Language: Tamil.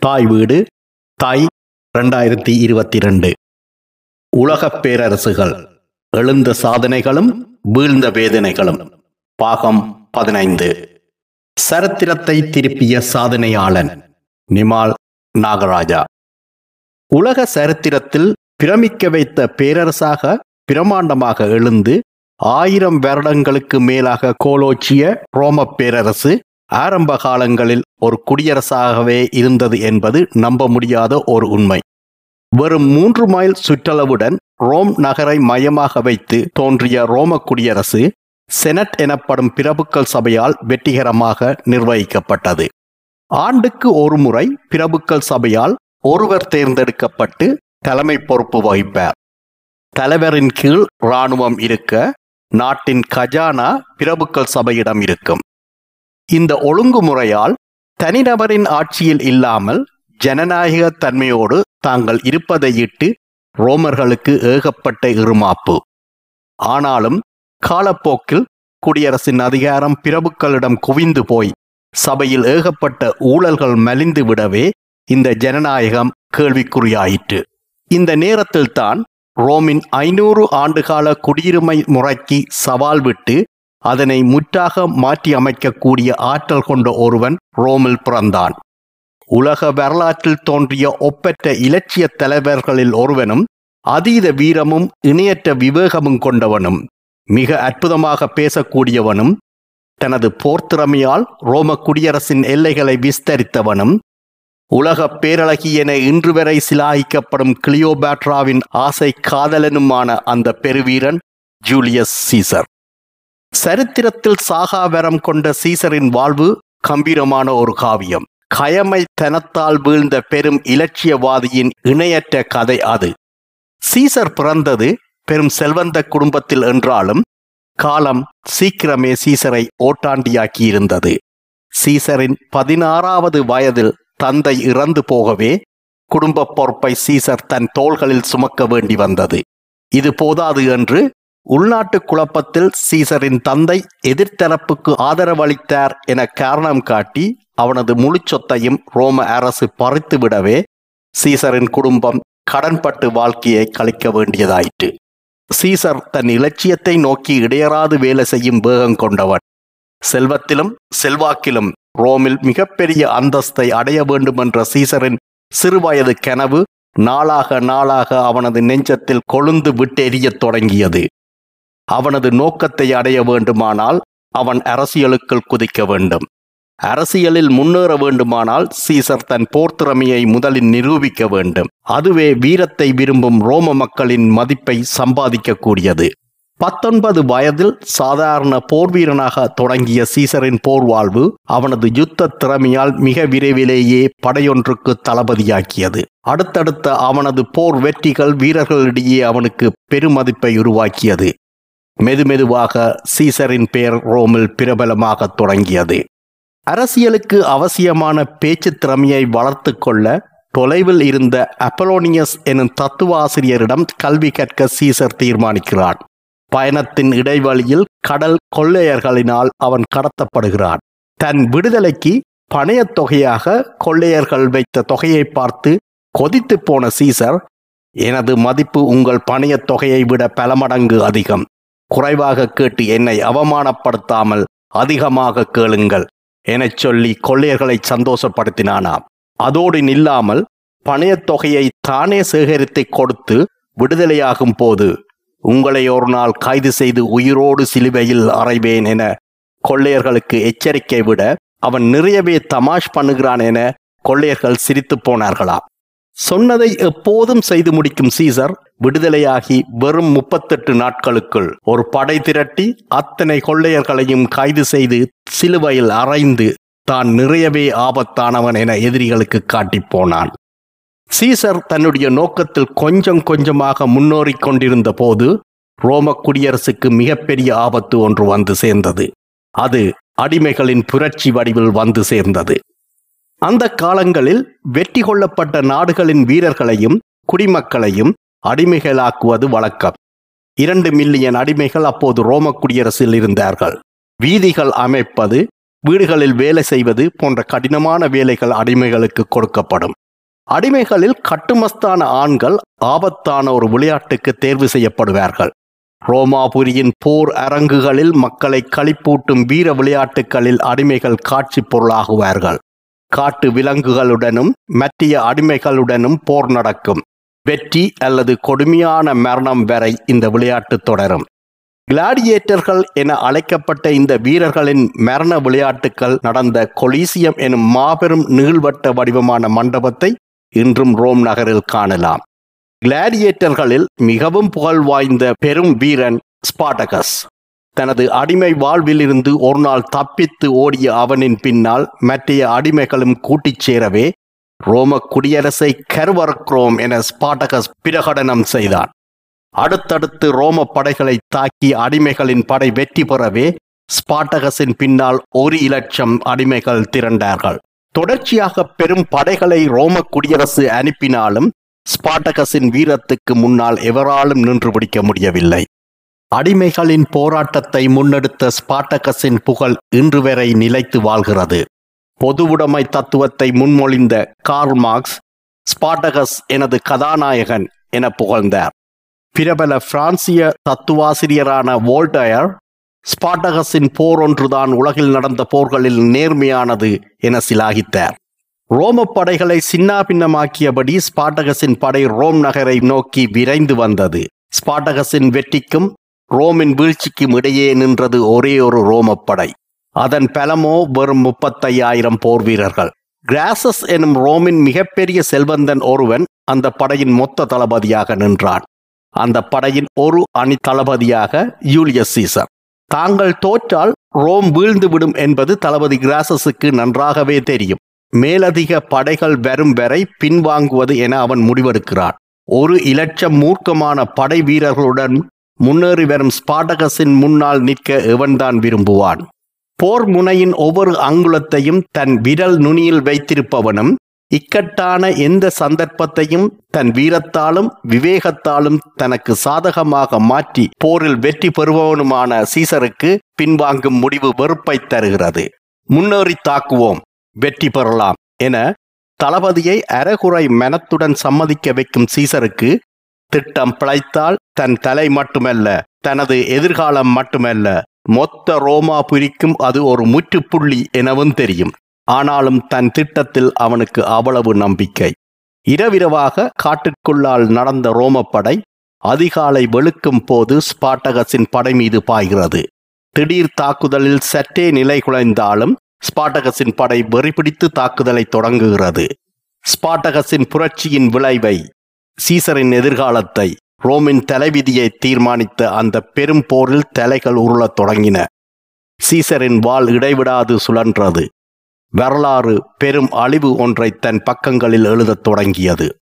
தாய் வீடு தாய் ரெண்டாயிரத்தி இருபத்தி ரெண்டு உலகப் பேரரசுகள் எழுந்த சாதனைகளும் வீழ்ந்த வேதனைகளும். பாகம் பதினைந்து. சரித்திரத்தை திருப்பிய சாதனையாளன் நிமால் நாகராஜா. உலக சரித்திரத்தில் பிரமிக்க வைத்த பேரரசாக பிரமாண்டமாக எழுந்து ஆயிரம் வருடங்களுக்கு மேலாக கோலோச்சிய ரோம பேரரசு ஆரம்ப காலங்களில் ஒரு குடியரசாகவே இருந்தது என்பது நம்ப முடியாத ஒரு உண்மை. வெறும் மூன்று மைல் சுற்றளவுடன் ரோம் நகரை மையமாக வைத்து தோன்றிய ரோம குடியரசு செனட் எனப்படும் பிரபுக்கள் சபையால் வெற்றிகரமாக நிர்வகிக்கப்பட்டது. ஆண்டுக்கு ஒரு முறை பிரபுக்கள் சபையால் ஒருவர் தேர்ந்தெடுக்கப்பட்டு தலைமை பொறுப்பு வகிப்பார். தலைவரின் கீழ் இராணுவம் இருக்க நாட்டின் கஜானா பிரபுக்கள் சபையிடம் இருக்கும். இந்த ஒழுங்குமுறையால் தனிநபரின் ஆட்சியில் இல்லாமல் ஜனநாயக தன்மையோடு தாங்கள் இருப்பதையிட்டு ரோமர்களுக்கு ஏகப்பட்ட இருமாப்பு. ஆனாலும் காலப்போக்கில் குடியரசின் அதிகாரம் பிரபுக்களிடம் குவிந்து போய் சபையில் ஏகப்பட்ட ஊழல்கள் மலிந்து விடவே இந்த ஜனநாயகம் கேள்விக்குறியாயிற்று. இந்த நேரத்தில்தான் ரோமின் ஐநூறு ஆண்டுகால குடியுரிமை முறைக்கு சவால் விட்டு அதனை முற்றாக மாற்றி அமைக்கக்கூடிய ஆற்றல் கொண்ட ஒருவன் ரோமில் பிறந்தான். உலக வரலாற்றில் தோன்றிய ஒப்பற்ற இலட்சிய தலைவர்களில் ஒருவனும் அதீத வீரமும் இணையற்ற விவேகமும் கொண்டவனும் மிக அற்புதமாக பேசக்கூடியவனும் தனது போர்த்திறமையால் ரோம குடியரசின் எல்லைகளை விஸ்தரித்தவனும் உலக பேரழகி என இன்று வரை சிலாகிக்கப்படும் கிளியோபேட்ராவின் ஆசை காதலனுமான அந்த பெருவீரன் ஜூலியஸ் சீசர். சரித்திரத்தில் சாகாவரம் கொண்ட சீசரின் வாழ்வு கம்பீரமான ஒரு காவியம். கயமை தனத்தால் வீழ்ந்த பெரும் இலட்சியவாதியின் இணையற்ற கதை அது. சீசர் பிறந்தது பெரும் செல்வந்த குடும்பத்தில் என்றாலும் காலம் சீக்கிரமே சீசரை ஓட்டாண்டியாக்கியிருந்தது. சீசரின் பதினாறாவது வயதில் தந்தை இறந்து போகவே குடும்ப பொறுப்பை சீசர் தன் தோள்களில் சுமக்க வேண்டி வந்தது. இது போதாது என்று உள்நாட்டு குழப்பத்தில் சீசரின் தந்தை எதிர்த்தரப்புக்கு ஆதரவளித்தார் என காரணம் காட்டி அவனது முழு சொத்தையும் ரோம அரசு பறித்துவிடவே சீசரின் குடும்பம் கடன்பட்டு வாழ்க்கையை கழிக்க வேண்டியதாயிற்று. சீசர் தன் இலட்சியத்தை நோக்கி இடையறாது வேலை செய்யும் வேகம் கொண்டவன். செல்வத்திலும் செல்வாக்கிலும் ரோமில் மிகப்பெரிய அந்தஸ்தை அடைய வேண்டுமென்ற சீசரின் சிறுவயது கனவு நாளாக நாளாக அவனது நெஞ்சத்தில் கொழுந்து விட்டெறியத் தொடங்கியது. அவனது நோக்கத்தை அடைய வேண்டுமானால் அவன் அரசியலுக்குள் குதிக்க வேண்டும். அரசியலில் முன்னேற வேண்டுமானால் சீசர் தன் போர்த்திறமையை முதலில் நிரூபிக்க வேண்டும். அதுவே வீரத்தை விரும்பும் ரோம மக்களின் மதிப்பை சம்பாதிக்கக்கூடியது. பத்தொன்பது வயதில் சாதாரண போர் வீரனாக தொடங்கிய சீசரின் போர் வாழ்வு அவனது யுத்த திறமையால் மிக விரைவிலேயே படையொன்றுக்கு தளபதியாக்கியது. அடுத்தடுத்த அவனது போர் வெற்றிகள் வீரர்களிடையே அவனுக்கு பெருமதிப்பை உருவாக்கியது. மெதுமெதுவாக சீசரின் பெயர் ரோமில் பிரபலமாக தொடங்கியது. அரசியலுக்கு அவசியமான பேச்சு திறமையை வளர்த்து கொள்ள தொலைவில் இருந்த அப்பலோனியஸ் எனும் தத்துவ ஆசிரியரிடம் கல்வி கற்க சீசர் தீர்மானிக்கிறான். பயணத்தின் இடைவெளியில் கடல் கொள்ளையர்களினால் அவன் கடத்தப்படுகிறான். தன் விடுதலைக்கு பணையத் தொகையாக கொள்ளையர்கள் வைத்த தொகையை பார்த்து கொதித்து போன சீசர் எனது மதிப்பு உங்கள் பணையத் தொகையை விட பல மடங்கு அதிகம். குறைவாக கேட்டு என்னை அவமானப்படுத்தாமல் அதிகமாக கேளுங்கள். எனச் சொல்லி கொள்ளையர்களை சந்தோஷப்படுத்தினானாம். அதோடு நில்லாமல் பணையத் தொகையை தானே சேகரித்து கொடுத்து விடுதலையாகும் போது உங்களை ஒரு நாள் கைது செய்து உயிரோடு சிலுவையில் அறைவேன் என கொள்ளையர்களுக்கு எச்சரிக்கை விட அவன் நிறையவே தமாஷ் பண்ணுகிறான் என கொள்ளையர்கள் சிரித்து போனார்களாம். சொன்னதை எப்போதும் செய்து முடிக்கும் சீசர் விடுதலையாகி வெறும் முப்பத்தெட்டு நாட்களுக்குள் ஒரு படை திரட்டி அத்தனை கொள்ளையர்களையும் கைது செய்து சிலுவையில் அறைந்து தான் நிறையவே ஆபத்தானவன் என எதிரிகளுக்கு காட்டிப் போனான். சீசர் தன்னுடைய நோக்கத்தில் கொஞ்சம் கொஞ்சமாக முன்னோறிக் கொண்டிருந்த போது ரோம குடியரசுக்கு மிகப்பெரிய ஆபத்து ஒன்று வந்து சேர்ந்தது. அது அடிமைகளின் புரட்சி வடிவில் வந்து சேர்ந்தது. அந்த காலங்களில் வெற்றி கொள்ளப்பட்ட நாடுகளின் வீரர்களையும் குடிமக்களையும் அடிமைகளாக்குவது வழக்கம். இரண்டு மில்லியன் அடிமைகள் அப்போது ரோம குடியரசில் இருந்தார்கள். வீதிகள் அமைப்பது வீடுகளில் வேலை செய்வது போன்ற கடினமான வேலைகள் அடிமைகளுக்கு கொடுக்கப்படும். அடிமைகளில் கட்டுமஸ்தான ஆண்கள் ஆபத்தான ஒரு விளையாட்டுக்கு தேர்வு செய்யப்படுவார்கள். ரோமாபுரியின் போர் அரங்குகளில் மக்களை களிப்பூட்டும் வீர விளையாட்டுகளில் அடிமைகள் காட்சி பொருளாகுவார்கள். காட்டு விலங்குகளுடனும் மத்திய அடிமைகளுடனும் போர் நடக்கும். வெற்றி அல்லது கொடுமையான மரணம் வரை இந்த விளையாட்டு தொடரும். கிளாடியேட்டர்கள் என அழைக்கப்பட்ட இந்த வீரர்களின் மரண விளையாட்டுகள் நடந்த கொலீசியம் எனும் மாபெரும் நீள்வட்ட வடிவமான மண்டபத்தை இன்றும் ரோம் நகரில் காணலாம். கிளாடியேட்டர்களில் மிகவும் புகழ் வாய்ந்த பெரும் வீரன் ஸ்பாட்டகஸ் தனது அடிமை வாழ்விலிருந்து ஒரு நாள் தப்பித்து ஓடிய அவனின் பின்னால் மற்றைய அடிமைகளும் கூட்டிச் சேரவே ரோம குடியரசை கருவறுக்கிறோம் என ஸ்பாட்டகஸ் பிரகடனம் செய்தான். அடுத்தடுத்து ரோம படைகளை தாக்கி அடிமைகளின் படை வெற்றி பெறவே ஸ்பாட்டகஸின் பின்னால் ஒரு இலட்சம் அடிமைகள் திரண்டார்கள். தொடர்ச்சியாக பெரும் படைகளை ரோம குடியரசு அனுப்பினாலும் ஸ்பாட்டகஸின் வீரத்துக்கு முன்னால் எவராலும் நின்று பிடிக்க முடியவில்லை. அடிமைகளின் போராட்டத்தை முன்னெடுத்த ஸ்பாட்டகஸின் புகழ் இன்று வரை நிலைத்து வாழ்கிறது. பொதுவுடைமை தத்துவத்தை முன்மொழிந்த கார்ல் மார்க்ஸ் ஸ்பாட்டகஸ் எனது கதாநாயகன் என புகழ்ந்தார். பிரபல பிரான்சிய தத்துவாசிரியரான வோல்டயர் ஸ்பாட்டகஸின் போர் ஒன்றுதான் உலகில் நடந்த போர்களில் நேர்மையானது என சிலாகித்தார். ரோம படைகளை சின்னாபின்னமாக்கியபடி ஸ்பாட்டகஸின் படை ரோம் நகரை நோக்கி விரைந்து வந்தது. ஸ்பாட்டகஸின் வெற்றிக்கும் ரோமின் வீழ்ச்சிக்கும் இடையே நின்றது ஒரே ஒரு ரோமப் படை. அதன் பலமோ வெறும் முப்பத்தையாயிரம் போர் வீரர்கள். கிராசஸ் எனும் ரோமின் மிகப்பெரிய செல்வந்தன் ஒருவன் அந்த படையின் மொத்த தளபதியாக நின்றான். அந்த படையின் ஒரு அணி தளபதியாக யூலியஸ் சீசர். தாங்கள் தோற்றால் ரோம் வீழ்ந்துவிடும் என்பது தளபதி கிராசஸுக்கு நன்றாகவே தெரியும். மேலதிக படைகள் வரும் வரை பின்வாங்குவது என அவன் முடிவெடுக்கிறான். ஒரு இலட்சம் மூர்க்கமான படை வீரர்களுடன் முன்னேறி வரும் ஸ்பாட்டகஸின் முன்னால் நிற்க எவன்தான் விரும்புவான். போர் முனையின் ஒவ்வொரு அங்குலத்தையும் தன் விரல் நுனியில் வைத்திருப்பவனும் இக்கட்டான எந்த சந்தர்ப்பத்தையும் தன் வீரத்தாலும் விவேகத்தாலும் தனக்கு சாதகமாக மாற்றி போரில் வெற்றி பெறுபவனுமான சீசருக்கு பின்வாங்கும் முடிவு வெறுப்பை தருகிறது. முன்னேறி தாக்குவோம் வெற்றி பெறலாம் என தளபதியை அறகுறை மனத்துடன் சம்மதிக்க வைக்கும் சீசருக்கு திட்டம் பிழைத்தால் தன் தலை மட்டுமல்ல தனது எதிர்காலம் மட்டுமல்ல. மொத்த ரோமாபுரிக்கும் அது ஒரு முற்றுப்புள்ளி எனவும் தெரியும். ஆனாலும் தன் திட்டத்தில் அவனுக்கு அவ்வளவு நம்பிக்கை. இரவிரவாக காட்டிற்குள்ளால் நடந்த ரோமப்படை அதிகாலை வெளுக்கும் போது ஸ்பாட்டகஸின் படை மீது பாய்கிறது. திடீர் தாக்குதலில் சற்றே நிலை குலைந்தாலும் ஸ்பாட்டகஸின் படை வெறிபிடித்து தாக்குதலை தொடங்குகிறது. ஸ்பாட்டகஸின் புரட்சியின் விளைவை சீசரின் எதிர்காலத்தை ரோமின் தலைவிதியை தீர்மானித்த அந்த பெரும் போரில் தலைகள் உருளத் தொடங்கின. சீசரின் வாள் இடைவிடாது சுழன்றது. வரலாறு பெரும் அழிவு ஒன்றை தன் பக்கங்களில் எழுதத் தொடங்கியது.